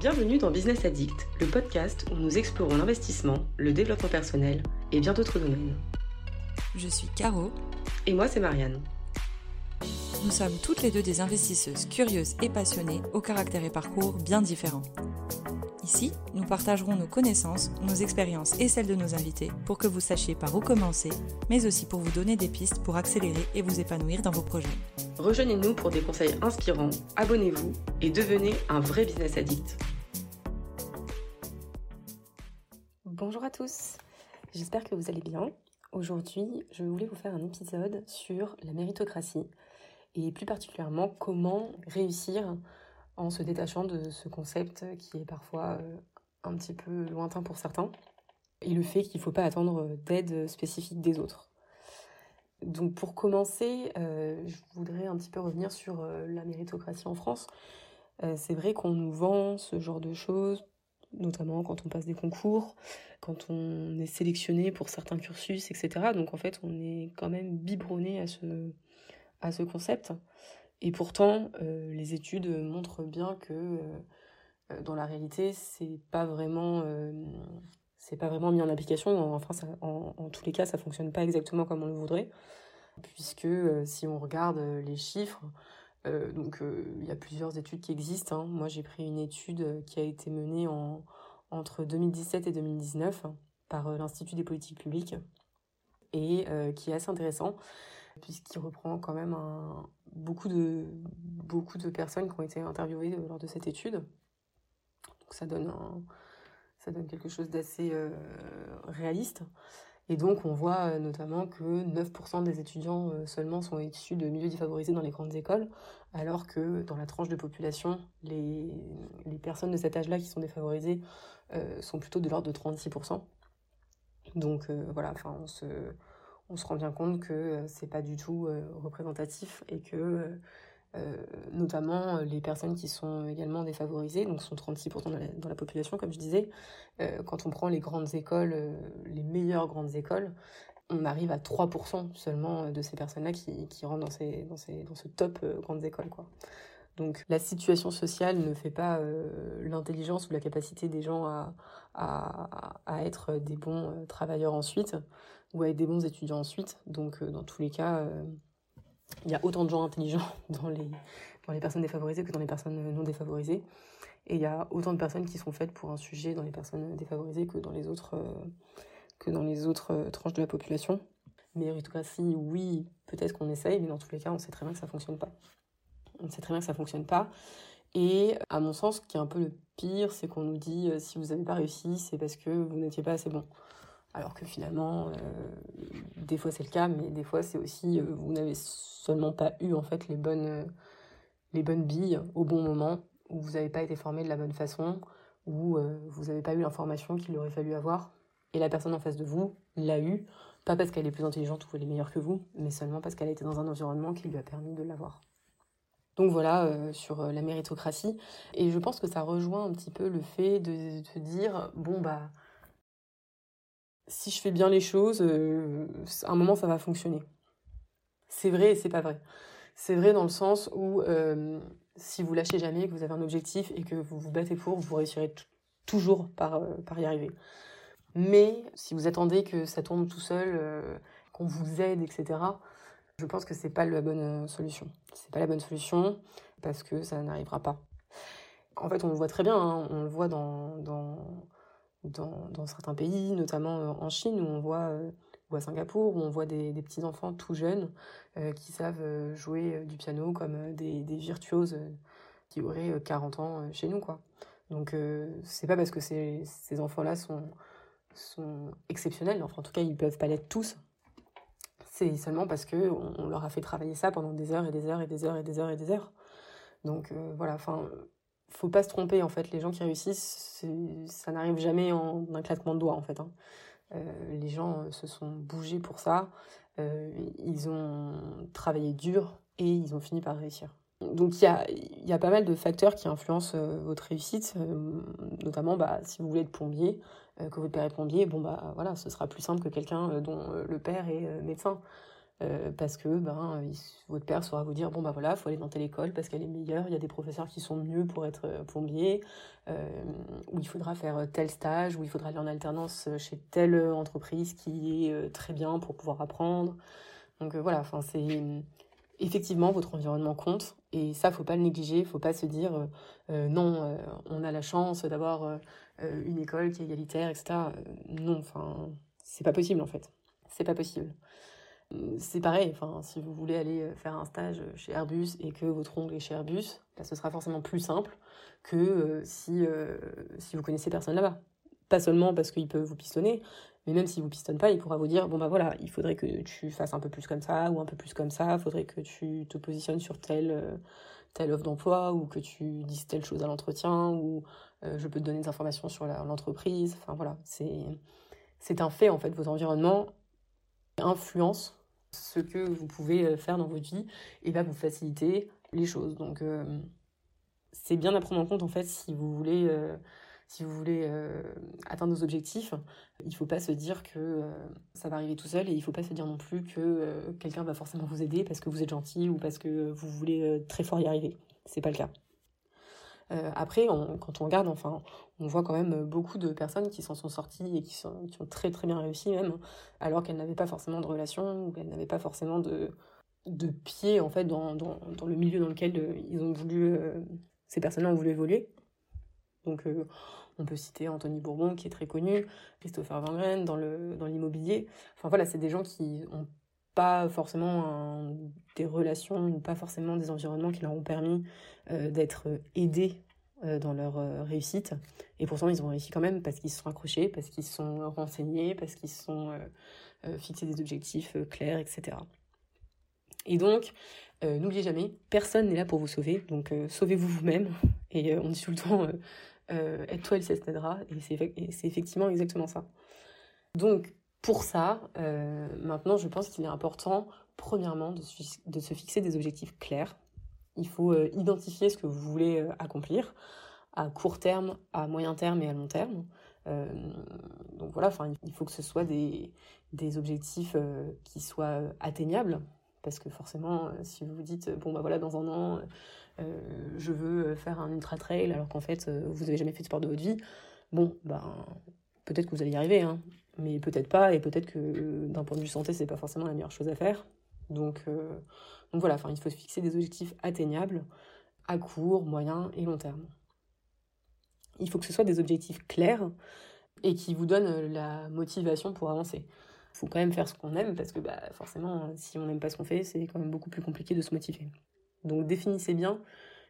Bienvenue dans Business Addict, le podcast où nous explorons l'investissement, le développement personnel et bien d'autres domaines. Je suis Caro. Et moi, c'est Marianne. Nous sommes toutes les deux des investisseuses curieuses et passionnées, au caractère et parcours bien différents. Ici, nous partagerons nos connaissances, nos expériences et celles de nos invités pour que vous sachiez par où commencer, mais aussi pour vous donner des pistes pour accélérer et vous épanouir dans vos projets. Rejoignez-nous pour des conseils inspirants, abonnez-vous et devenez un vrai business addict. Bonjour à tous, j'espère que vous allez bien. Aujourd'hui, je voulais vous faire un épisode sur la méritocratie et plus particulièrement comment réussir en se détachant de ce concept qui est parfois euh, un petit peu lointain pour certains, et le fait qu'il ne faut pas attendre d'aide spécifique des autres. Donc pour commencer, euh, je voudrais un petit peu revenir sur euh, la méritocratie en France. c'est vrai qu'on nous vend ce genre de choses, notamment quand on passe des concours, quand on est sélectionné pour certains cursus, etc. Donc en fait, on est quand même biberonné à ce concept. Et pourtant, euh, les études montrent bien que euh, dans la réalité, c'est pas vraiment euh, c'est pas vraiment mis en application. Enfin, en, tous les cas, ça fonctionne pas exactement comme on le voudrait, puisque si on regarde les chiffres, donc il y a plusieurs études qui existent. Hein. Moi, j'ai pris une étude qui a été menée en, entre 2017 et 2019 par l'Institut des politiques publiques et qui est assez intéressant puisqu'il reprend quand même un, beaucoup, de, beaucoup de personnes qui ont été interviewées lors de cette étude. Donc ça donne, ça donne quelque chose d'assez euh, réaliste. Et donc on voit euh, notamment que 9% des étudiants euh, seulement sont issus de milieux défavorisés dans les grandes écoles, alors que dans la tranche de population, les, les personnes de cet âge-là qui sont défavorisées sont plutôt de l'ordre de 36%. Donc voilà, enfin on se on se rend bien compte que euh, c'est pas du tout euh, représentatif et que euh, notamment les personnes qui sont également défavorisées, donc sont 36% dans la, population, comme je disais, quand on prend les grandes écoles, les meilleures grandes écoles, on arrive à 3% seulement de ces personnes-là qui, rentrent dans, ces, dans, dans ce top grandes écoles. Donc la situation sociale ne fait pas l'intelligence ou la capacité des gens à, à être des bons travailleurs ensuite ou avec des bons étudiants ensuite. Donc, euh, dans tous les cas, euh, il y a autant de gens intelligents dans les, dans les personnes défavorisées que dans les personnes non défavorisées. Et il y a autant de personnes qui sont faites pour un sujet dans les personnes défavorisées que dans les autres, euh, que dans les autres tranches de la population. Méritocratie, oui, peut-être qu'on essaye, mais dans tous les cas, on sait très bien que ça fonctionne pas. On sait très bien que ça fonctionne pas. Et à mon sens, ce qui est un peu le pire, c'est qu'on nous dit si vous n'avez pas réussi, c'est parce que vous n'étiez pas assez bon. Alors que finalement, euh, des fois c'est le cas, mais des fois c'est aussi euh, vous n'avez seulement pas eu en fait les bonnes, euh, les bonnes billes au bon moment, ou vous n'avez pas été formé de la bonne façon, ou vous n'avez pas eu l'information qu'il aurait fallu avoir. Et la personne en face de vous l'a eu, pas parce qu'elle est plus intelligente ou elle est meilleure que vous, mais seulement parce qu'elle a été dans un environnement qui lui a permis de l'avoir. Donc voilà sur la méritocratie. Et je pense que ça rejoint un petit peu le fait de se dire, bon bah si je fais bien les choses, euh, à un moment ça va fonctionner. C'est vrai et c'est pas vrai. C'est vrai dans le sens où euh, si vous lâchez jamais, que vous avez un objectif et que vous vous battez pour, vous réussirez toujours par, euh, par y arriver. Mais si vous attendez que ça tombe tout seul, qu'on vous aide, etc., je pense que c'est pas la bonne solution. C'est pas la bonne solution parce que ça n'arrivera pas. En fait, on le voit très bien, hein. on le voit dans dans, certains pays, notamment euh, en Chine, où on voit, euh, ou à Singapour, où on voit des, petits enfants tout jeunes euh, qui savent jouer du piano comme des, virtuoses qui auraient 40 ans chez nous, quoi. Donc c'est pas parce que ces, enfants-là sont, sont exceptionnels, enfin en tout cas ils peuvent pas l'être tous, c'est seulement parce que on, leur a fait travailler ça pendant des heures et des heures et des heures et des heures et des heures. Donc voilà, enfin faut pas se tromper en fait. Les gens qui réussissent, ça n'arrive jamais en un claquement de doigts en fait. Hein. Euh, les gens euh, se sont bougés pour ça, euh, ils ont travaillé dur et ils ont fini par réussir. Donc il y a, y a, pas mal de facteurs qui influencent votre réussite, notamment bah, si vous voulez être plombier, que votre père est plombier, bon bah voilà, ce sera plus simple que quelqu'un dont le père est médecin. Parce que ben, votre père saura vous dire bon bah voilà, il faut aller dans telle école parce qu'elle est meilleure, il y a des professeurs qui sont mieux pour être plombier, où il faudra faire tel stage, où il faudra aller en alternance chez telle entreprise qui est très bien pour pouvoir apprendre. Donc voilà, enfin c'est effectivement votre environnement compte et ça faut pas le négliger, faut pas se dire non, on a la chance d'avoir une école qui est égalitaire, etc. non, enfin c'est pas possible en fait, c'est pas possible c'est pareil, enfin, si vous voulez aller euh, faire un stage chez Airbus et que votre ongle est chez Airbus, bah, ce sera forcément plus simple que euh, si, euh, si vous connaissez personne là-bas. Pas seulement parce qu'il peut vous pistonner, mais même s'il vous pistonne pas, il pourra vous dire bon bah voilà, il faudrait que tu fasses un peu plus comme ça ou un peu plus comme ça, faudrait que tu te positionnes sur telle, telle offre d'emploi ou que tu dises telle chose à l'entretien ou je peux te donner des informations sur l'entreprise. Enfin voilà, c'est c'est un fait en fait, vos environnements influencent ce que vous pouvez euh, faire dans votre vie et va vous faciliter les choses. Donc euh, c'est bien à prendre en compte en fait si vous voulez euh, si vous voulez atteindre vos objectifs, il ne faut pas se dire que ça va arriver tout seul et il ne faut pas se dire non plus que quelqu'un va forcément vous aider parce que vous êtes gentil ou parce que vous voulez très fort y arriver. C'est pas le cas. Après, quand on regarde, enfin, on voit quand même beaucoup de personnes qui s'en sont sorties et qui, ont très très bien réussi même, alors qu'elles n'avaient pas forcément de relation ou qu'elles n'avaient pas forcément de, de pied en fait dans, le milieu dans lequel euh, ils ont voulu, euh, ces personnes-là ont voulu évoluer. Donc on peut citer Anthony Bourbon qui est très connu, Christopher Van dans le dans l'immobilier. Enfin voilà, c'est des gens qui ont pas forcément des relations ou pas forcément des environnements qui leur ont permis euh, d'être aidés euh, dans leur euh, réussite. Et pourtant, ils ont réussi quand même parce qu'ils se sont accrochés, parce qu'ils se sont renseignés, parce qu'ils se sont fixés des objectifs clairs, etc. Et donc, n'oubliez jamais, personne n'est là pour vous sauver. Donc, sauvez-vous vous-même. Et on dit tout le temps, aide-toi, elle s'aidera. Et c'est effectivement exactement ça. Donc, pour ça, maintenant, je pense qu'il est important, premièrement, de, se fixer des objectifs clairs. Il faut euh, identifier ce que vous voulez euh, accomplir à court terme, à moyen terme et à long terme. Euh, donc voilà, il faut que ce soit des, objectifs qui soient atteignables, parce que forcément, si vous vous dites, bon bah voilà, dans un an, je veux faire un ultra trail, alors qu'en fait, vous n'avez jamais fait de sport de votre vie, bon, ben, peut-être que vous allez y arriver, hein, mais peut-être pas, et peut-être que d'un point de vue santé, c'est pas forcément la meilleure chose à faire. Donc, euh, donc voilà, il faut se fixer des objectifs atteignables à court, moyen et long terme. Il faut que ce soit des objectifs clairs et qui vous donnent la motivation pour avancer. Il faut quand même faire ce qu'on aime parce que bah, forcément, si on n'aime pas ce qu'on fait, c'est quand même beaucoup plus compliqué de se motiver. Donc définissez bien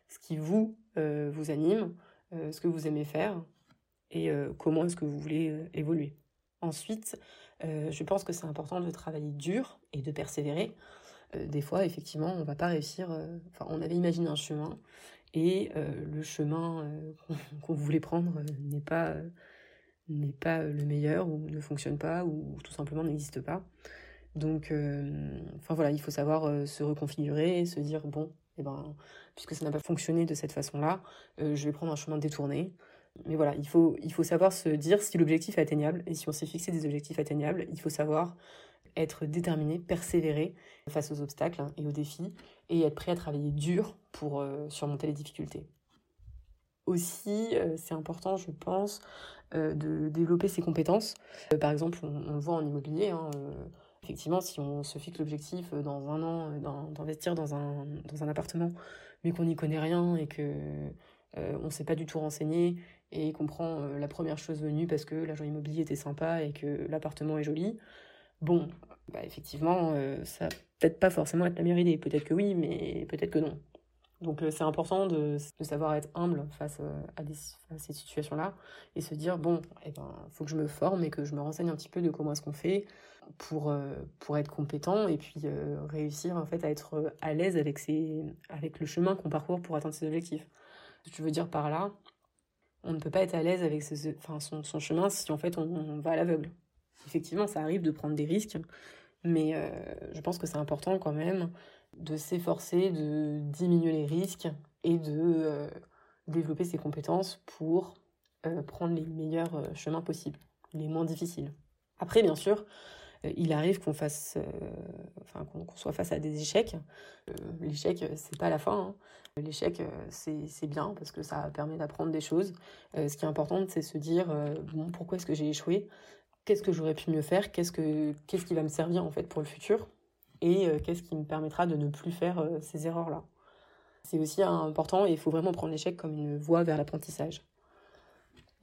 ce qui vous, euh, anime, euh, ce que vous aimez faire et comment est-ce que vous voulez évoluer. Ensuite, euh, je pense que c'est important de travailler dur et de persévérer. Euh, des fois, effectivement, on va pas réussir. Euh, enfin, on avait imaginé un chemin et le chemin qu'on voulait prendre n'est pas n'est pas le meilleur ou ne fonctionne pas ou tout simplement n'existe pas. Donc, enfin voilà, il faut savoir se reconfigurer se dire bon, eh ben, puisque ça n'a pas fonctionné de cette façon-là, je vais prendre un chemin détourné. Mais voilà, il faut, il faut savoir se dire si l'objectif est atteignable. Et si on s'est fixé des objectifs atteignables, il faut savoir être déterminé, persévérer face aux obstacles hein, et aux défis, et être prêt à travailler dur pour euh, surmonter les difficultés. Aussi, euh, c'est important, je pense, euh, de développer ses compétences. par exemple, on, le voit en immobilier. Hein, effectivement, si on se fixe l'objectif dans un an d'investir dans un, dans un appartement, mais qu'on n'y connaît rien et que on ne s'est pas du tout renseigné et qu'on prend euh, la première chose venue parce que l'agent immobilier était sympa et que l'appartement est joli, bon, bah effectivement, euh, ça peut-être pas forcément être la meilleure idée. Peut-être que oui, mais peut-être que non. Donc euh, c'est important de, savoir être humble face à, ces situations-là et se dire bon, eh ben, faut que je me forme et que je me renseigne un petit peu de comment est-ce qu'on fait pour, être compétent et puis réussir en fait à être à l'aise avec le chemin qu'on parcourt pour atteindre ses objectifs. Je veux dire par là, on ne peut pas être à l'aise avec son, chemin si en fait on, va à l'aveugle. Effectivement, ça arrive de prendre des risques, mais euh, je pense que c'est important quand même de s'efforcer de diminuer les risques et de euh, développer ses compétences pour euh, prendre les meilleurs chemins possibles, les moins difficiles. Après, bien sûr, il arrive qu'on fasse, enfin qu'on soit face à des échecs. L'échec, c'est pas la fin. Hein. L'échec, c'est bien parce que ça permet d'apprendre des choses. ce qui est important, c'est se dire pourquoi est-ce que j'ai échoué? Qu'est-ce que j'aurais pu mieux faire? Qu'est-ce que qu'est-ce qui va me servir en fait pour le futur? Et qu'est-ce qui me permettra de ne plus faire ces erreurs-là? C'est aussi important et il faut vraiment prendre l'échec comme une voie vers l'apprentissage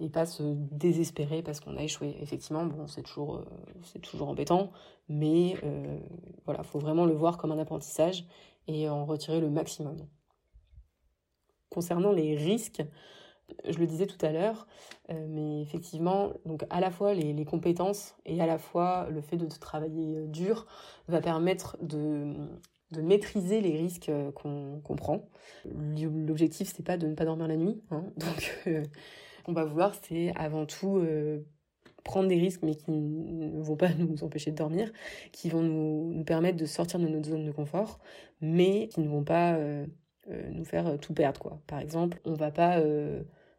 et pas se désespérer parce qu'on a échoué. Effectivement, bon, c'est toujours, euh, c'est toujours embêtant, mais euh, voilà, faut vraiment le voir comme un apprentissage et en retirer le maximum. Concernant les risques, je le disais tout à l'heure, euh, mais effectivement, donc à la fois les, compétences et à la fois le fait de travailler dur va permettre de, de maîtriser les risques qu'on prend. L'objectif, c'est pas de ne pas dormir la nuit, hein, donc qu'on va vouloir, c'est avant tout euh, prendre des risques, mais qui ne vont pas nous empêcher de dormir, qui vont nous, permettre de sortir de notre zone de confort, mais qui ne vont pas euh, euh, nous faire tout perdre. Quoi. Par exemple, on va pas,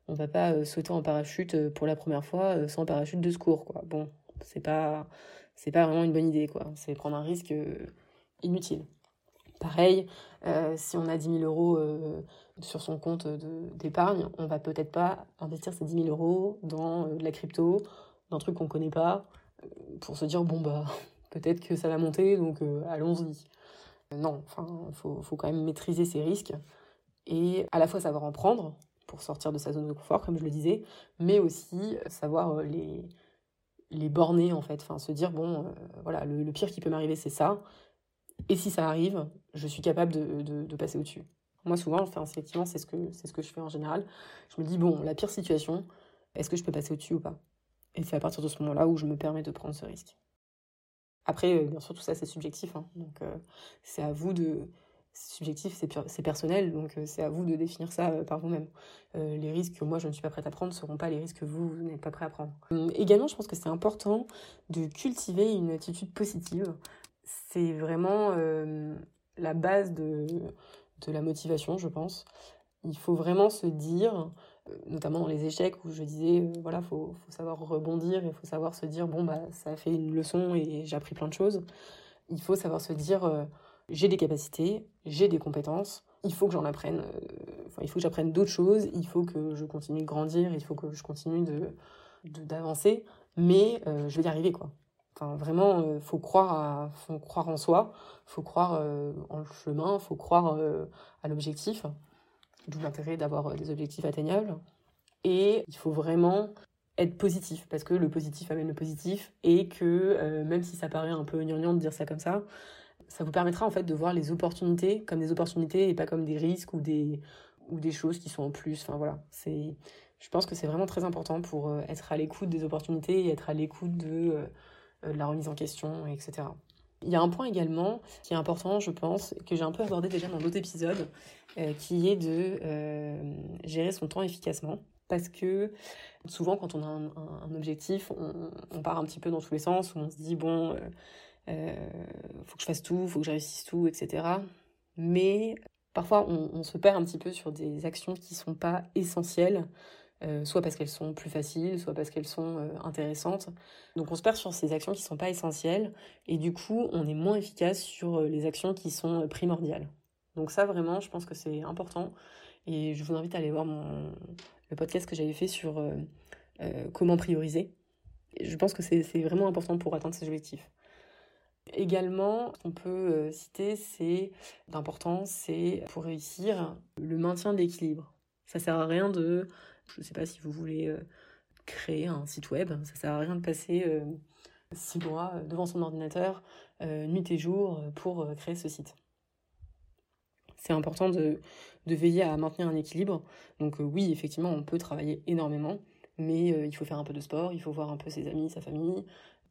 on va pas sauter en parachute pour la première fois sans parachute de secours. Quoi. Bon, c'est pas, c'est pas vraiment une bonne idée. Quoi. C'est prendre un risque inutile. Pareil, si on a 10 000 euros sur son compte d'épargne, on va peut-être pas investir ces 10 000 euros dans euh, de la crypto, dans un truc qu'on connaît pas, euh, pour se dire bon bah peut-être que ça va monter donc euh, allons-y. Non, enfin faut, quand même maîtriser ses risques et à la fois savoir en prendre pour sortir de sa zone de confort comme je le disais, mais aussi savoir les les borner en fait, enfin se dire bon voilà le, pire qui peut m'arriver c'est ça et si ça arrive je suis capable de passer au-dessus. Moi, souvent, enfin, effectivement, c'est ce, que, ce que je fais en général. Je me dis, bon, la pire situation, est-ce que je peux passer au-dessus ou pas? Et c'est à partir de ce moment-là où je me permets de prendre ce risque. Après, euh, bien sûr, tout ça, c'est subjectif. Hein. donc, euh, c'est à vous de. Subjectif, c'est, personnel, donc euh, c'est à vous de définir ça par vous-même. les risques que moi, je ne suis pas prête à prendre ne seront pas les risques que vous, vous n'êtes pas prêt à prendre. Hum, également, je pense que c'est important de cultiver une attitude positive. C'est vraiment la base de de la motivation, je pense. Il faut vraiment se dire, euh, notamment dans les échecs où je disais, euh, voilà, faut, faut savoir rebondir, il faut savoir se dire, bon, bah, ça a fait une leçon et j'ai appris plein de choses. Il faut savoir se dire, euh, j'ai des capacités, j'ai des compétences, il faut que j'en apprenne, enfin, il faut que j'apprenne d'autres choses, il faut que je continue de grandir, il faut que je continue de d'avancer, mais je vais y arriver, quoi. Enfin, vraiment, il euh, faut croire, faut croire en soi, faut croire euh, en le chemin, faut croire euh, à l'objectif. D'où l'intérêt d'avoir des objectifs atteignables. Et il faut vraiment être positif, parce que le positif amène le positif, et que même si ça paraît un peu gnangnan de dire ça comme ça, ça vous permettra en fait de voir les opportunités comme des opportunités et pas comme des risques ou des, ou des choses qui sont en plus. Enfin voilà, c'est, je pense que c'est vraiment très important pour être à l'écoute des opportunités et être à l'écoute de de la remise en question, etc. Il y a un point également qui est important, je pense, que j'ai un peu abordé déjà dans d'autres épisodes, euh, qui est de euh, gérer son temps efficacement. Parce que souvent, quand on a un, objectif, on, part un petit peu dans tous les sens, où on se dit, bon, euh, faut que je fasse tout, faut que je réussisse tout, etc. Mais parfois, on, on, se perd un petit peu sur des actions qui sont pas essentielles euh, soit parce qu'elles sont plus faciles, soit parce qu'elles sont euh, intéressantes. Donc on se perd sur ces actions qui ne sont pas essentielles, et du coup on est moins efficace sur euh, les actions qui sont primordiales. Donc ça vraiment, je pense que c'est important, et je vous invite à aller voir le podcast que j'avais fait sur comment prioriser. je pense que c'est vraiment important pour atteindre ces objectifs. Également, ce qu'on peut citer, c'est d'important, c'est pour réussir le maintien de l'équilibre. Ça sert à rien de je ne sais pas si vous voulez euh, créer un site web, ça sert à rien de passer euh, six mois euh, devant son ordinateur, nuit et jour, pour créer ce site. C'est important de, veiller à maintenir un équilibre. Donc oui, effectivement, on peut travailler énormément, mais il faut faire un peu de sport, il faut voir un peu ses amis, sa famille,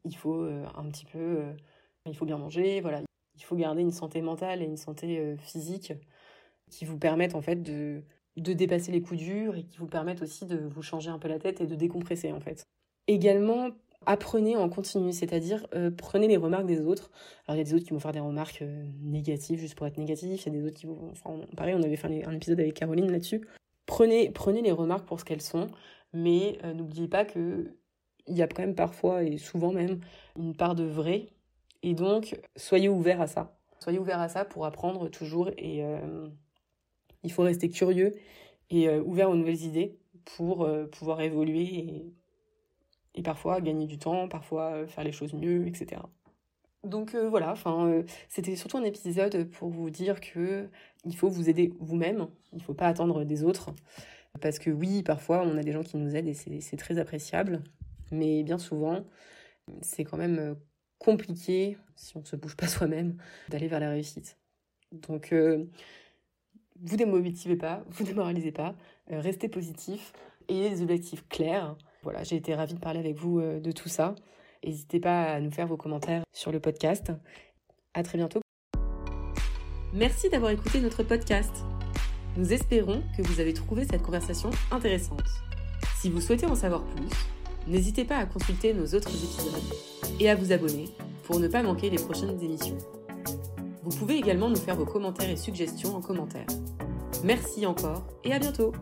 il faut un petit peu, il faut bien manger, voilà. Il faut garder une santé mentale et une santé physique qui vous permettent en fait de, de dépasser les coups durs et qui vous permettent aussi de vous changer un peu la tête et de décompresser en fait. Également, apprenez en continu, c'est-à-dire euh, prenez les remarques des autres. Alors il y a des autres qui vont faire des remarques euh, négatives juste pour être négatifs, il y a des autres qui vont... Enfin, pareil, on avait fait un épisode avec Caroline là-dessus. Prenez, prenez les remarques pour ce qu'elles sont, mais euh, n'oubliez pas que il y a quand même parfois, et souvent même, une part de vrai Et donc, soyez ouverts à ça. Soyez ouverts à ça pour apprendre toujours et il faut rester curieux et ouvert aux nouvelles idées pour pouvoir évoluer et, parfois gagner du temps, parfois faire les choses mieux, etc. Donc voilà, enfin c'était surtout un épisode pour vous dire que il faut vous aider vous-même, il ne faut pas attendre des autres parce que oui, parfois on a des gens qui nous aident et c'est très appréciable, mais bien souvent c'est quand même compliqué, si on ne se bouge pas soi-même, d'aller vers la réussite. Donc, euh, vous démotivez pas, vous démoralisez pas, euh, restez positif, ayez des objectifs clairs. Voilà, j'ai été ravie de parler avec vous euh, de tout ça. N'hésitez pas à nous faire vos commentaires sur le podcast. À très bientôt. Merci d'avoir écouté notre podcast. Nous espérons que vous avez trouvé cette conversation intéressante. Si vous souhaitez en savoir plus, n'hésitez pas à consulter nos autres épisodes et à vous abonner pour ne pas manquer les prochaines émissions. Vous pouvez également nous faire vos commentaires et suggestions en commentaire. Merci encore et à bientôt